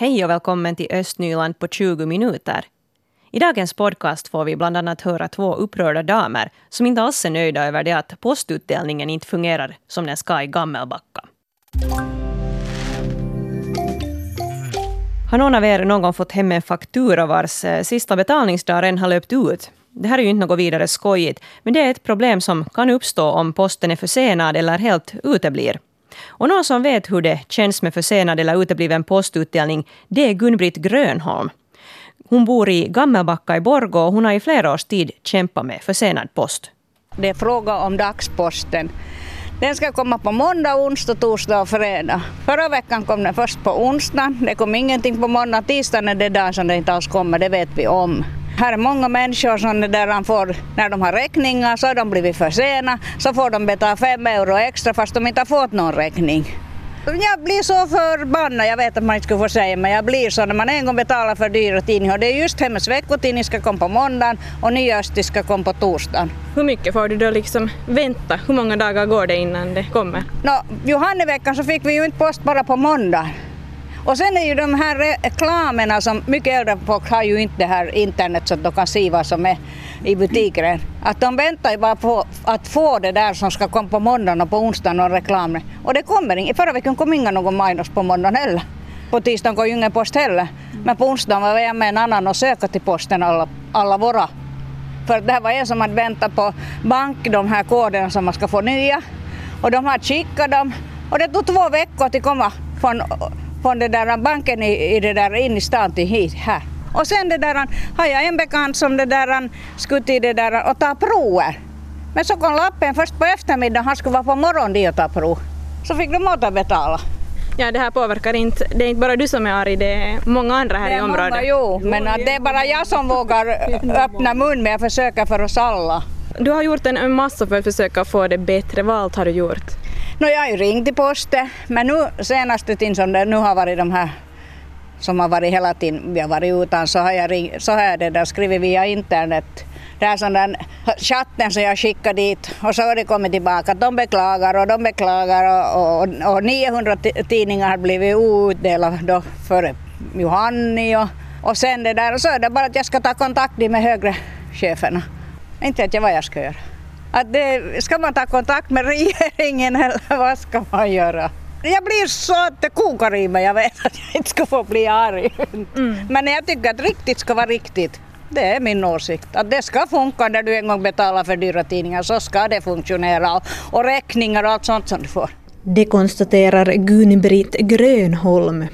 Hej och välkommen till Östnyland på 20 minuter. I dagens podcast får vi bland annat höra två upprörda damer som inte alls är nöjda över det att postutdelningen inte fungerar som den ska i Gammelbacka. Har någon av er någon gång fått hem en faktura vars eh, sista betalningsdag redan har löpt ut? Det här är ju inte något vidare skojigt, men det är ett problem som kan uppstå om posten är försenad eller helt uteblir. Och någon som vet hur det känns med försenad eller utebliven postutdelning, det är Gun-Britt Grönholm. Hon bor i Gammelbacka i Borgå och hon har i flera års tid kämpat med försenad post. Det är fråga om dagsposten. Den ska komma på måndag, onsdag, torsdag och fredag. Förra veckan kom den först på onsdag. Det kom ingenting på måndag. Tisdagen är det dagen som den inte alls kommer, det vet vi om. Här är många människor som där får, när de har räkningar så har de blivit för sena, så får de betala fem euro extra fast de inte har fått någon räkning. Jag blir så förbannad, jag vet att man inte skulle få säga men jag blir så när man en gång betalar för dyra tidningar. Det är just Hemmets veckotidning ska komma på måndagen och Nya Östlig ska komma på torsdagen. Hur mycket får du då liksom vänta? Hur många dagar går det innan det kommer? Nå, Johanneveckan så fick vi ju inte post bara på måndag. Och sen är ju de här reklamerna som mycket äldre folk har ju inte det här internet så att de kan se vad som är i butiken. Att de väntar ju bara på att få det där som ska komma på måndagen och på onsdagen och reklam. Och det kommer inget. Förra veckan kom inga någon minus på måndagen heller. På tisdagen kom ju ingen post heller. Men på onsdagen var jag med en annan och sökte till posten alla, alla våra. För det här var en som hade väntat på bank, de här koderna som man ska få nya. Och de har skickat dem. Och det tog två veckor att komma från från det där banken i, i det där in i stan till hit här. Och sen det där, har jag en bekant som det där skulle till det där och ta prover. Men så kom lappen först på eftermiddagen, han skulle vara på morgonen dit och ta prov. Så fick de återbetala. Ja, det här påverkar inte, det är inte bara du som är arg, det är många andra här i området. Många, jo, men att det är bara jag som vågar öppna mun, men jag försöker för oss alla. Du har gjort en massa för att försöka få det bättre, vad allt har du gjort? No, jag har ju ringt till posten, men nu senaste tiden som det nu har varit de här som har varit hela tiden, vi har varit utan, så har jag, ring, så har jag det där skrivit via internet. Det är sån där chatten som jag skickade dit och så har det kommit tillbaka de beklagar och de beklagar och, och, och 900 tidningar har blivit utdelade då för Johanni och, och sen det där och så är det bara att jag ska ta kontakt med högre cheferna. Inte vet jag vad jag ska göra. Att det, ska man ta kontakt med regeringen eller vad ska man göra? Jag blir så att det kokar i mig, jag vet att jag inte ska få bli arg. Mm. Men jag tycker att riktigt ska vara riktigt. Det är min åsikt. Att det ska funka när du en gång betalar för dyra tidningar så ska det funktionera och räkningar och allt sånt som du får. Det konstaterar Gun-Britt Grönholm.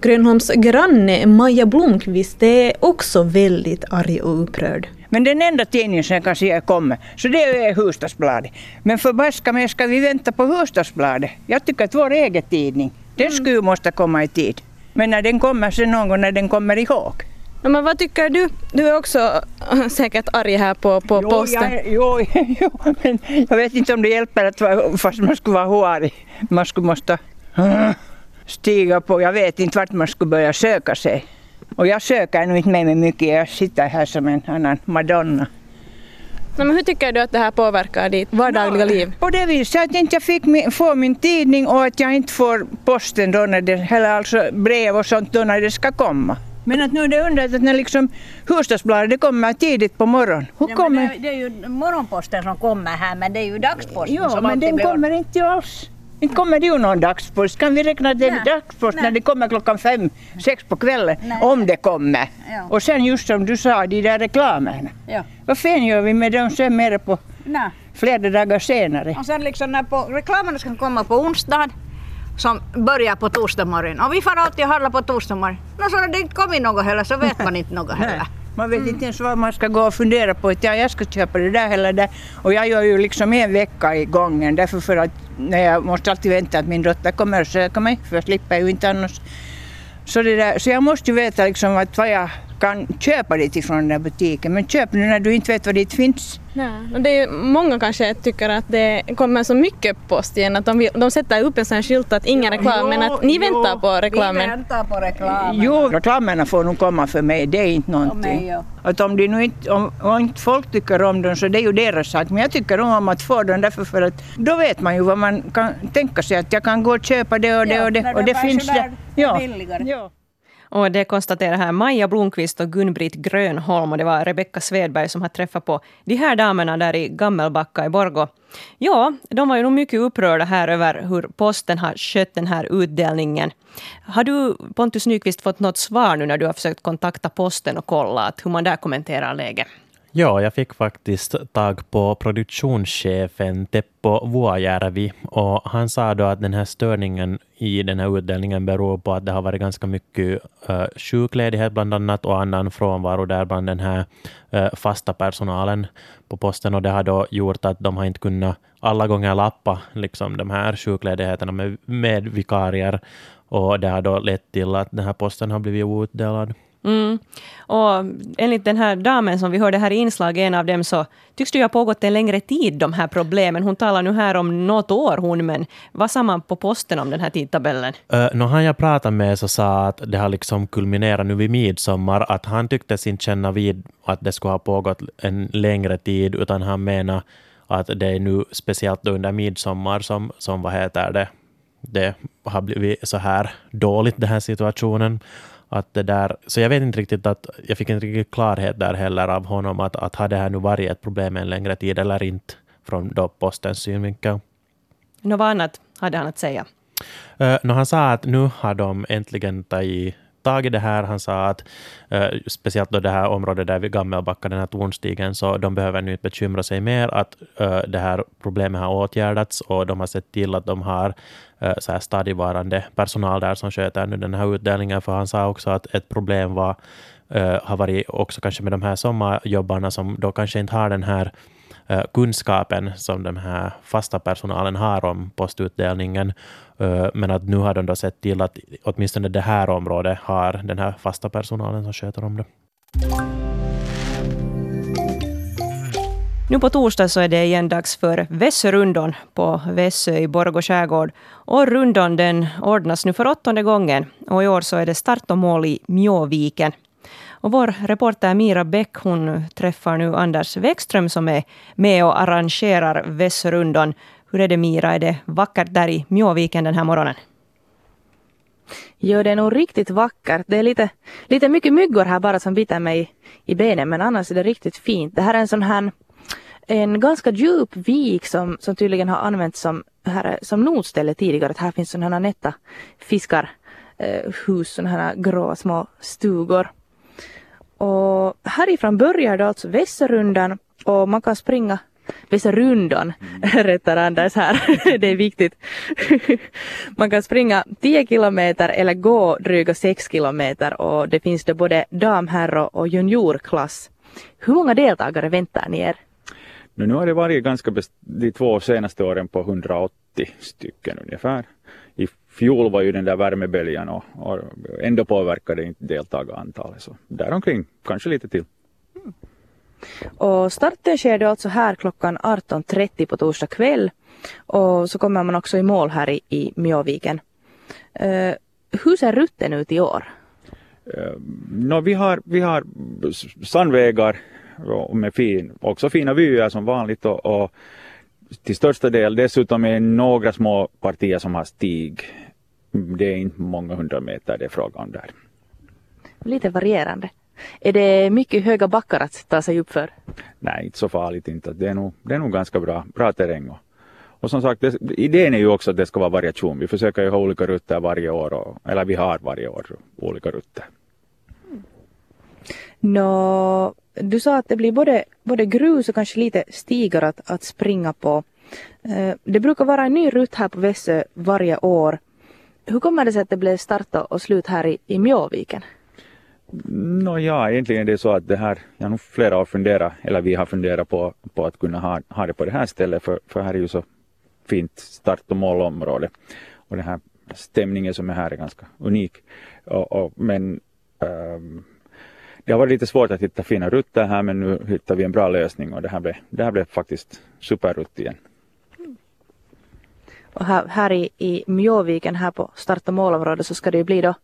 Grönholms granne Maja Blomqvist är också väldigt arg och upprörd. Men den enda tidningen som jag kan säga kommer, så det är Husdagsbladet. Men förbaska mig, ska vi vänta på Husdagsbladet? Jag tycker att vår egen tidning, den mm. skulle måste komma i tid. Men när den kommer så någon gång när den kommer ihåg. Ja, men vad tycker du? Du är också äh, säkert arg här på, på jo, posten. Jag, jo, jo, men jag vet inte om det hjälper att fast man skulle vara arg. Man skulle måste stiga på, jag vet inte vart man skulle börja söka sig. Och jag söker nog inte med mig mycket, jag sitter här som en annan madonna. men hur tycker du att det här påverkar ditt vardagliga no, liv? På det viset att jag inte fick min, få min tidning och att jag inte får posten då när det, eller alltså brev och sånt då när det ska komma. Men att nu är det underligt att när liksom Husdagsbladet det kommer tidigt på morgonen. Hur ja, kommer... det, det, är ju morgonposten som kommer här men det är ju dagsposten jo, som men den blir... kommer inte alls. Inte kommer det ju någon dagspost. Kan vi räkna att det är dagspost när det kommer klockan fem, sex på kvällen? Nej. Om det kommer. Ja. Och sen just som du sa, de där reklamerna. Ja. Vad fan gör vi med dem sen mer på Nej. flera dagar senare? Och sen liksom när på, reklamerna ska komma på onsdag som börjar på torsdag morgon. Och vi får alltid och handla på torsdag morgon. No, så när det inte kommit något heller så vet man inte något heller. Man vet mm. inte ens vad man ska gå och fundera på. Att ja, jag ska köpa det där eller det. Och jag gör ju liksom en vecka i gången. Därför för att när jag måste alltid vänta att min dotter kommer och söka mig. För jag slipper ju inte annars. Så, det där, så jag måste ju veta liksom att vad jag kan köpa det ifrån den där butiken. Men köp nu när du inte vet vad det finns. Nej, det är, många kanske tycker att det kommer så mycket post igen att de, vill, de sätter upp en sån skylt att ingen reklam jo, men att ni jo, väntar på reklamen. Vi väntar på reklamen. Jo, reklamerna får nog komma för mig, det är inte någonting. Mig, ja. Att om, de nu inte, om, om inte folk tycker om dem så det är ju deras sak. Men jag tycker om att få dem därför för att då vet man ju vad man kan tänka sig att jag kan gå och köpa det och det ja, och det. Och det finns det. Ja. billigare. Ja. Och det konstaterar här Maja Blomqvist och Gun-Britt Grönholm och det var Rebecka Svedberg som har träffat på de här damerna där i Gammelbacka i Borgå. Ja, de var ju nog mycket upprörda här över hur posten har skött den här utdelningen. Har du, Pontus Nyqvist, fått något svar nu när du har försökt kontakta posten och kolla hur man där kommenterar läget? Ja, jag fick faktiskt tag på produktionschefen Teppo Vuojärvi och han sa då att den här störningen i den här utdelningen beror på att det har varit ganska mycket uh, sjukledighet bland annat och annan frånvaro där bland den här uh, fasta personalen på posten och det har då gjort att de har inte kunnat alla gånger lappa liksom de här sjukledigheterna med, med vikarier och det har då lett till att den här posten har blivit outdelad. Mm. Och enligt den här damen som vi hörde här i inslaget, en av dem, så tycks det ju ha pågått en längre tid, de här problemen. Hon talar nu här om något år, hon, men vad sa man på posten om den här tidtabellen? Eh, uh, no, han jag pratade med så sa att det har liksom kulminerat nu vid midsommar, att han tycktes inte känna vid att det skulle ha pågått en längre tid, utan han menar att det är nu speciellt under midsommar som, som vad heter det, det har blivit så här dåligt, den här situationen. Att det där, så jag vet inte riktigt att, jag fick inte riktigt klarhet där heller av honom att, att har det här nu varit ett problem en längre tid eller inte från då postens synvinkel. Något annat hade han att säga? Uh, no, han sa att nu har de äntligen tagit tag i det här. Han sa att eh, speciellt då det här området där vid Gammelbacka, den här tornstigen, så de behöver nu inte bekymra sig mer att eh, det här problemet har åtgärdats och de har sett till att de har eh, så här stadigvarande personal där som sköter nu den här utdelningen. För han sa också att ett problem var, eh, har varit också kanske med de här sommarjobbarna som då kanske inte har den här Eh, kunskapen som den här fasta personalen har om postutdelningen. Eh, men att nu har de då sett till att åtminstone det här området har den här fasta personalen som sköter om det. Nu på torsdag så är det igen dags för Vässörundon på Vässö i Borgå skärgård. Och rundon den ordnas nu för åttonde gången. Och i år så är det start och mål i Mjåviken. Och vår reporter Mira Bäck hon träffar nu Anders Wäckström som är med och arrangerar Vässrundan. Hur är det Mira, är det vackert där i Mjåviken den här morgonen? Jo, det är nog riktigt vackert. Det är lite, lite mycket myggor här bara som biter mig i benen men annars är det riktigt fint. Det här är en sån här en ganska djup vik som, som tydligen har använts som, här, som notställe tidigare. Att här finns sådana här nätta fiskarhus, eh, sådana här grå små stugor. Och härifrån börjar det alltså Vässarundan och man kan springa Vässarundan, mm. rättar Anders här, det är viktigt. man kan springa 10 kilometer eller gå dryga 6 kilometer och det finns det både damherro och juniorklass. Hur många deltagare väntar ni er? Nu, nu har det varit ganska de två senaste åren på 180 stycken ungefär. Fjol var ju den där värmeböljan och, och ändå påverkade inte deltagarantalet. Så däromkring, kanske lite till. Mm. Och starten sker då alltså här klockan 18.30 på torsdag kväll. Och så kommer man också i mål här i, i Mjåviken. Uh, hur ser rutten ut i år? Uh, no, vi, har, vi har sandvägar med fin, också fina vyer som vanligt och, och till största del dessutom är några små partier som har stig. Det är inte många hundra meter det är fråga om där. Lite varierande. Är det mycket höga backar att ta sig upp för? Nej, inte så farligt inte. Det är nog, det är nog ganska bra, bra terräng. Och, och som sagt, det, idén är ju också att det ska vara variation. Vi försöker ju ha olika rutter varje år, och, eller vi har varje år olika rutter. Mm. Nå, du sa att det blir både, både grus och kanske lite stigar att, att springa på. Eh, det brukar vara en ny rutt här på Vässö varje år. Hur kommer det sig att det blev start och slut här i, i Mjåviken? No, ja, egentligen är det så att det här, jag har nog flera år funderat, eller vi har funderat på, på att kunna ha, ha det på det här stället för, för här är ju så fint start och målområde. Och den här stämningen som är här är ganska unik. Och, och, men um, det har varit lite svårt att hitta fina rutter här men nu hittar vi en bra lösning och det här blev, det här blev faktiskt superrutt igen. Och här, här i, i Mjåviken här på start och målområdet så ska det ju bli då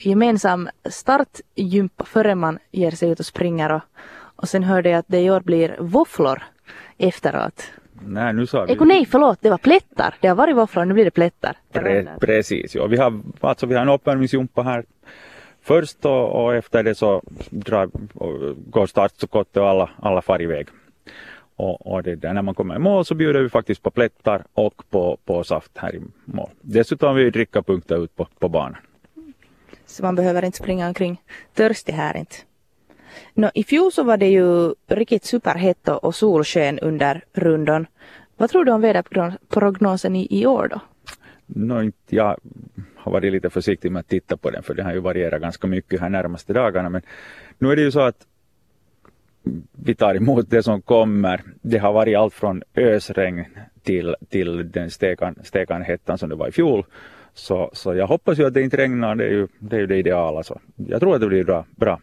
gemensam startgympa före man ger sig ut och springer och, och sen hörde jag att det i år blir våfflor efteråt. Nej, nu sa vi... Eko, nej, förlåt, det var plättar. Det har varit våfflor, nu blir det plättar. Pre precis, ja. Vi har, alltså, vi har en uppvärmningsgympa här först och, och efter det så drar, går startskottet och alla, alla far iväg. Och, och det där, när man kommer i mål så bjuder vi faktiskt på plättar och på, på saft här i mål. Dessutom har vi drickapunkter ut på, på banan. Så man behöver inte springa omkring törstig här inte. Nå, I fjol så var det ju riktigt superhett och solsken under rundan. Vad tror du om väderprognosen i, i år då? No, inte, jag har varit lite försiktig med att titta på den för det har ju varierat ganska mycket här närmaste dagarna. Men nu är det ju så att vi tar emot det som kommer. Det har varit allt från ösregn till, till den stekan, stekan hettan som det var i fjol. Så, så jag hoppas ju att det inte regnar, det är ju det, är ju det ideala. Så alltså. jag tror att det blir bra. bra.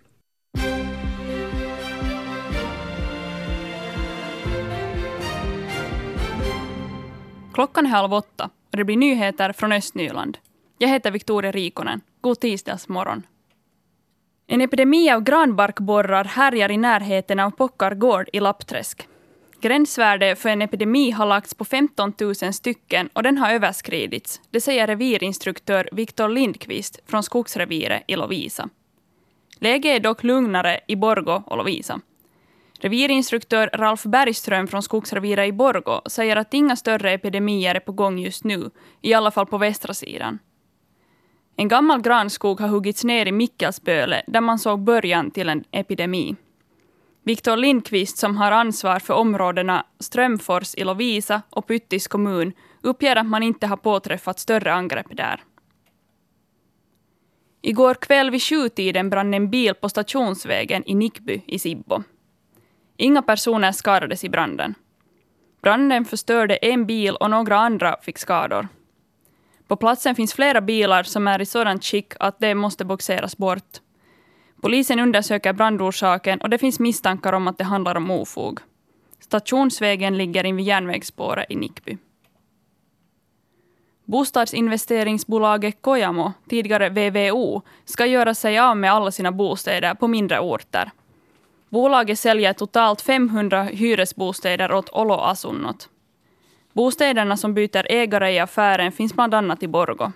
Klockan är halv åtta och det blir nyheter från Östnyland. Jag heter Victoria Rikonen. God tisdagsmorgon. En epidemi av granbarkborrar härjar i närheten av Pockar gård i Lappträsk. Gränsvärdet för en epidemi har lagts på 15 000 stycken och den har överskridits. Det säger revirinstruktör Viktor Lindqvist från Skogsreviret i Lovisa. Läget är dock lugnare i Borgo och Lovisa. Revirinstruktör Ralf Bergström från Skogsreviret i Borgo säger att inga större epidemier är på gång just nu, i alla fall på västra sidan. En gammal granskog har huggits ner i Mikkelsböle där man såg början till en epidemi. Viktor Lindqvist som har ansvar för områdena Strömfors i Lovisa och Pyttis kommun uppger att man inte har påträffat större angrepp där. Igår kväll vid sjutiden brann en bil på Stationsvägen i Nickby i Sibbo. Inga personer skadades i branden. Branden förstörde en bil och några andra fick skador. På platsen finns flera bilar som är i sådant skick att de måste boxeras bort. Polisen undersöker brandorsaken och det finns misstankar om att det handlar om ofog. Stationsvägen ligger invid järnvägsspåret i Nickby. Bostadsinvesteringsbolaget Kojamo, tidigare VVO, ska göra sig av med alla sina bostäder på mindre orter. Bolaget säljer totalt 500 hyresbostäder åt Olo Asunnot. Bostäderna som byter ägare i affären finns bland annat i Borgo.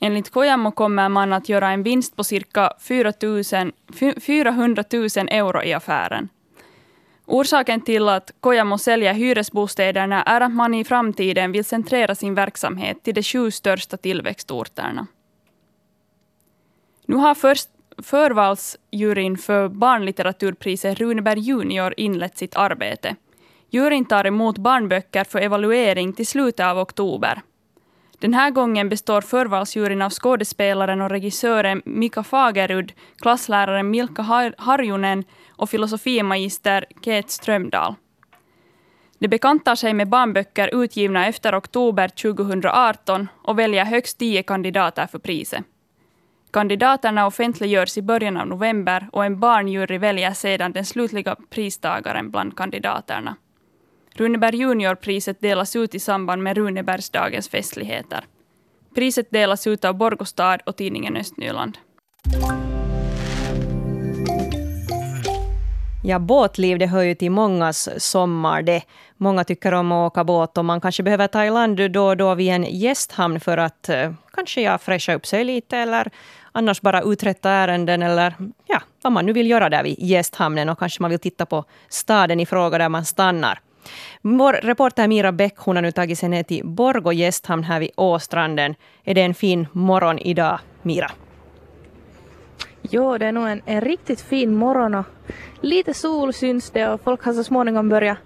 Enligt Kojamo kommer man att göra en vinst på cirka 4 000, 400 000 euro i affären. Orsaken till att Kojamo säljer hyresbostäderna är att man i framtiden vill centrera sin verksamhet till de sju största tillväxtorterna. Nu har först förvalsjuryn för barnlitteraturpriset Runeberg Junior inlett sitt arbete. Juryn tar emot barnböcker för evaluering till slutet av oktober. Den här gången består förvalsjuryn av skådespelaren och regissören Mika Fagerud, klassläraren Milka Harjunen och filosofimagister Ket Strömdahl. De bekantar sig med barnböcker utgivna efter oktober 2018 och väljer högst tio kandidater för priset. Kandidaterna offentliggörs i början av november och en barnjury väljer sedan den slutliga pristagaren bland kandidaterna. Runeberg Juniorpriset delas ut i samband med Runebergsdagens festligheter. Priset delas ut av Borgostad och tidningen Östnyland. Ja, båtliv det hör ju till mångas sommar. Det. Många tycker om att åka båt och man kanske behöver ta i land då och då vid en gästhamn för att eh, kanske ja, fräscha upp sig lite eller annars bara uträtta ärenden eller ja, vad man nu vill göra där vid gästhamnen och kanske man vill titta på staden i fråga där man stannar. Vår reporter Mira Bäck hon har nu tagit sig ner till Borgå gästhamn här vid Åstranden. Är det en fin morgon idag, Mira? Jo, det är nog en, en riktigt fin morgon och lite sol syns det och folk har så småningom börjat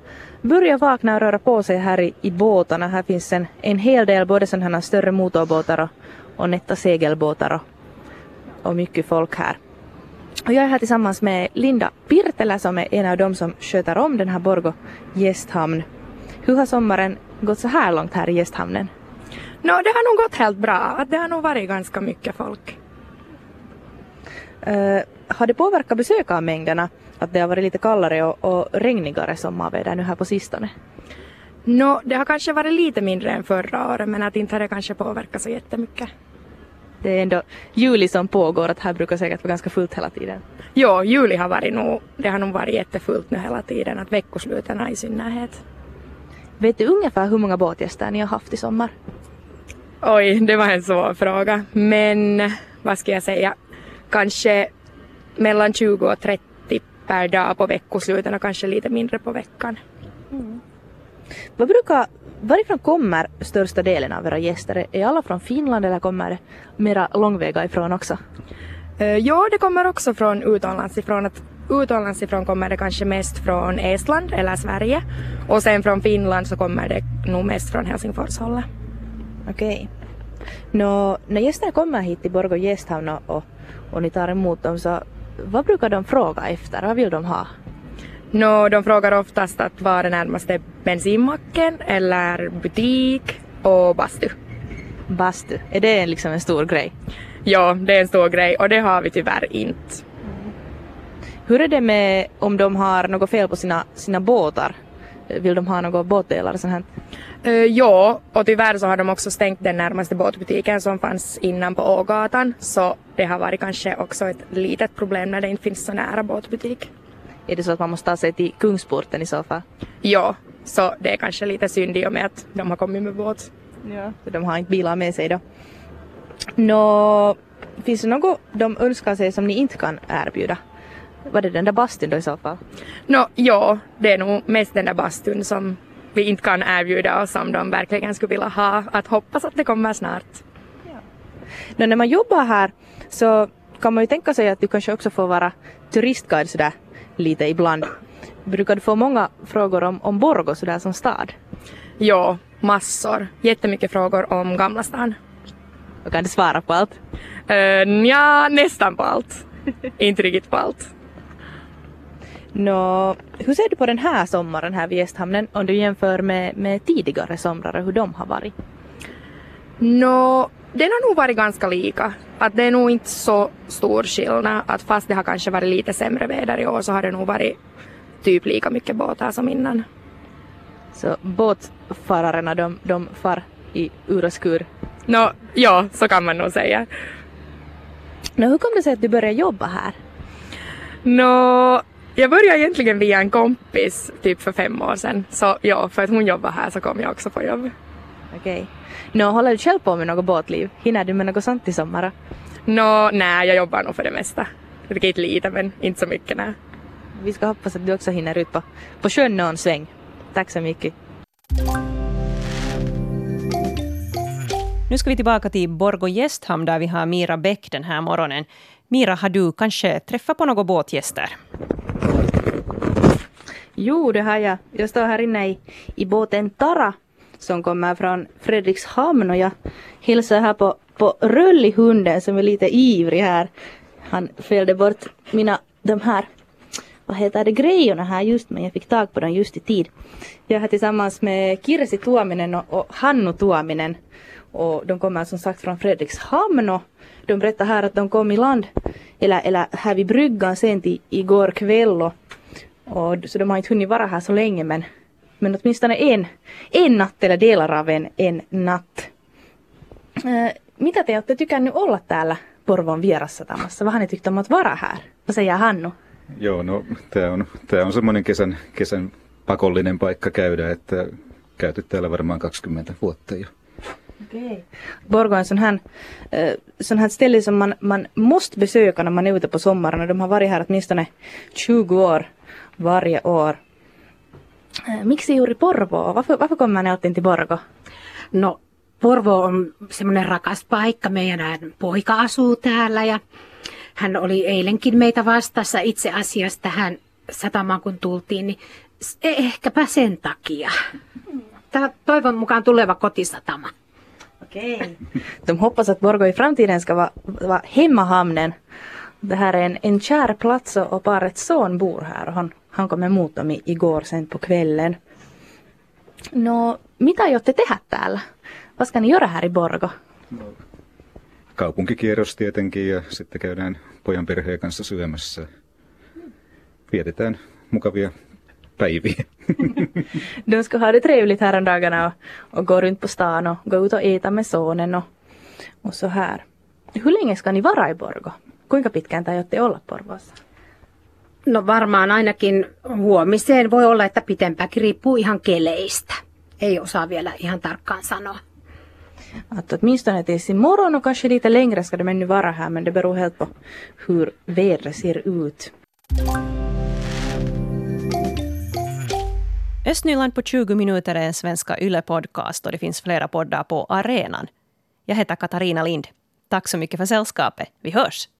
börja vakna och röra på sig här i, i båtarna. Här finns en, en hel del både sådana här större motorbåtar och, och nätta segelbåtar och, och mycket folk här. Och jag är här tillsammans med Linda Pirtelä som är en av dem som sköter om den här Borgo gästhamn. Hur har sommaren gått så här långt här i gästhamnen? No, det har nog gått helt bra. Det har nog varit ganska mycket folk. Uh, har det påverkat besökarmängderna att det har varit lite kallare och, och regnigare sommarväder nu här på sistone? No, det har kanske varit lite mindre än förra året men att inte har det kanske påverkat så jättemycket. Det är ändå juli som pågår, att här brukar säkert vara ganska fullt hela tiden. Jo, juli har varit nog, det har nog varit jättefullt nu hela tiden, att veckosluten i synnerhet. Vet du ungefär hur många båtgäster ni har haft i sommar? Oj, det var en svår fråga. Men vad ska jag säga? kanske mellan 20 och 30 per dag på veckosluten och kanske lite mindre på veckan. Vad brukar, varifrån kommer största delen av era gäster? Är alla från Finland eller kommer det mera långväga ifrån också? Uh, ja, det kommer också från utomlands ifrån. Att utomlands ifrån kommer det kanske mest från Estland eller Sverige och sen från Finland så kommer det nog mest från Helsingforshållet. Okej. Nå, när gästerna kommer hit till Borgå gästhamn och, och, och ni tar emot dem så vad brukar de fråga efter? Vad vill de ha? Nå, de frågar oftast att var är närmaste bensinmacken eller butik och bastu. Bastu, är det liksom en stor grej? Ja, det är en stor grej och det har vi tyvärr inte. Hur är det med om de har något fel på sina, sina båtar? Vill de ha några båtdelar och sånt här? Uh, ja, och tyvärr så har de också stängt den närmaste båtbutiken som fanns innan på Ågatan. Så det har varit kanske också ett litet problem när det inte finns så nära båtbutik. Är det så att man måste ta sig till Kungsporten i så fall? Ja, så det är kanske lite synd i och med att de har kommit med båt. Ja. Så de har inte bilar med sig då? Nå, finns det något de önskar sig som ni inte kan erbjuda? Var det den där bastun då i så fall? Nå, ja, det är nog mest den där bastun som vi inte kan erbjuda och som de verkligen skulle vilja ha. Att hoppas att det kommer snart. Ja. Nå, när man jobbar här så kan man ju tänka sig att du kanske också får vara turistguide sådär lite ibland. Brukar du få många frågor om, om Borgå sådär som stad? Ja, massor. Jättemycket frågor om Gamla stan. Och kan du svara på allt? Uh, ja, nästan på allt. Inte riktigt på allt. Nå, hur ser du på den här sommaren här vid Gästhamnen om du jämför med, med tidigare somrar hur de har varit? Nå, den har nog varit ganska lika. Att det är nog inte så stor skillnad. Att fast det har kanske varit lite sämre väder i år så har det nog varit typ lika mycket båtar som innan. Så båtfararna de, de far i ur och skur? Nå, ja, så kan man nog säga. Nå, hur kom det sig att du började jobba här? Nå, jag började egentligen via en kompis typ för fem år sedan. Så ja, för att hon jobbar här så kom jag också på jobb. Okej. Okay. Nå, håller du själv på med något båtliv? Hinner du med något sånt i sommar? Nå, nej, jag jobbar nog för det mesta. Riktigt lite, men inte så mycket, nej. Vi ska hoppas att du också hinner ut på, på sjön någon sväng. Tack så mycket. Nu ska vi tillbaka till Borgå gästhamn där vi har Mira Bäck den här morgonen. Mira, har du kanske träffat på några båtgäster? Jo, det har jag. Jag står här inne i, i båten Tara som kommer från Fredrikshamn och jag hälsar här på, på Rullihunden som är lite ivrig här. Han fällde bort mina, de här, vad heter det, grejerna här just men jag fick tag på dem just i tid. Jag är här tillsammans med Kirsi Tuominen och, och Hannu Tuominen och de kommer som sagt från Fredrikshamn och de berättar här att de kom i land eller, eller här vid bryggan sent i, igår kväll och, och, så de har inte hunnit vara här så länge men, men åtminstone en, en natt eller delar av en, en natt. Äh, mitä te olette tykännyt olla täällä Porvoon vierassatamassa? Vad har ni tyckt om att vara här? Vad säger Hannu? Joo, no tämä on, tää on semmoinen kesän, kesän pakollinen paikka käydä, että käyty täällä varmaan 20 vuotta jo. Okay. Borgå är en sån här, sån här ställe som man, man måste besöka när man är ute på sommaren och de har varit här åtminstone 20 år varje år. Uh, miksi juuri Porvoo? Varför, varför kommer ni alltid till Borgå? No, Porvo on semmoinen rakas paikka. Meidän poika asuu täällä ja hän oli eilenkin meitä vastassa itse asiassa tähän satamaan kun tultiin, niin ehkäpä sen takia. Tämä toivon mukaan tuleva kotisatama. Okej. De hoppas att Borgå i framtiden ska vara, vara hemmahamnen. Det här är en, en kär plats och parets son bor här och han, han kom emot dem igår sen på kvällen. No, mitä aiotte tehdä täällä? Vad ska ni göra här i Borgå? Kaupunkikierros tietenkin ja sitten käydään pojan perheen kanssa syömässä. Vietetään mukavia päiviä. De ska ha det trevligt här om dagarna och, och gå runt på stan och gå ut och äta med sonen och, och så här. Hur länge ska ni vara i Borgå? Kuinka pitkään te aiotte olla Porvoossa? No varmaan ainakin huomiseen voi olla, että pitempäkin riippuu ihan keleistä. Ei osaa vielä ihan tarkkaan sanoa. att åtminstone tills imorgon och kanske lite längre ska de ännu vara här men det beror helt på hur vädret ser ut. Östnyland på 20 minuter är en svenska YLE-podcast och det finns flera poddar på arenan. Jag heter Katarina Lind. Tack så mycket för sällskapet. Vi hörs!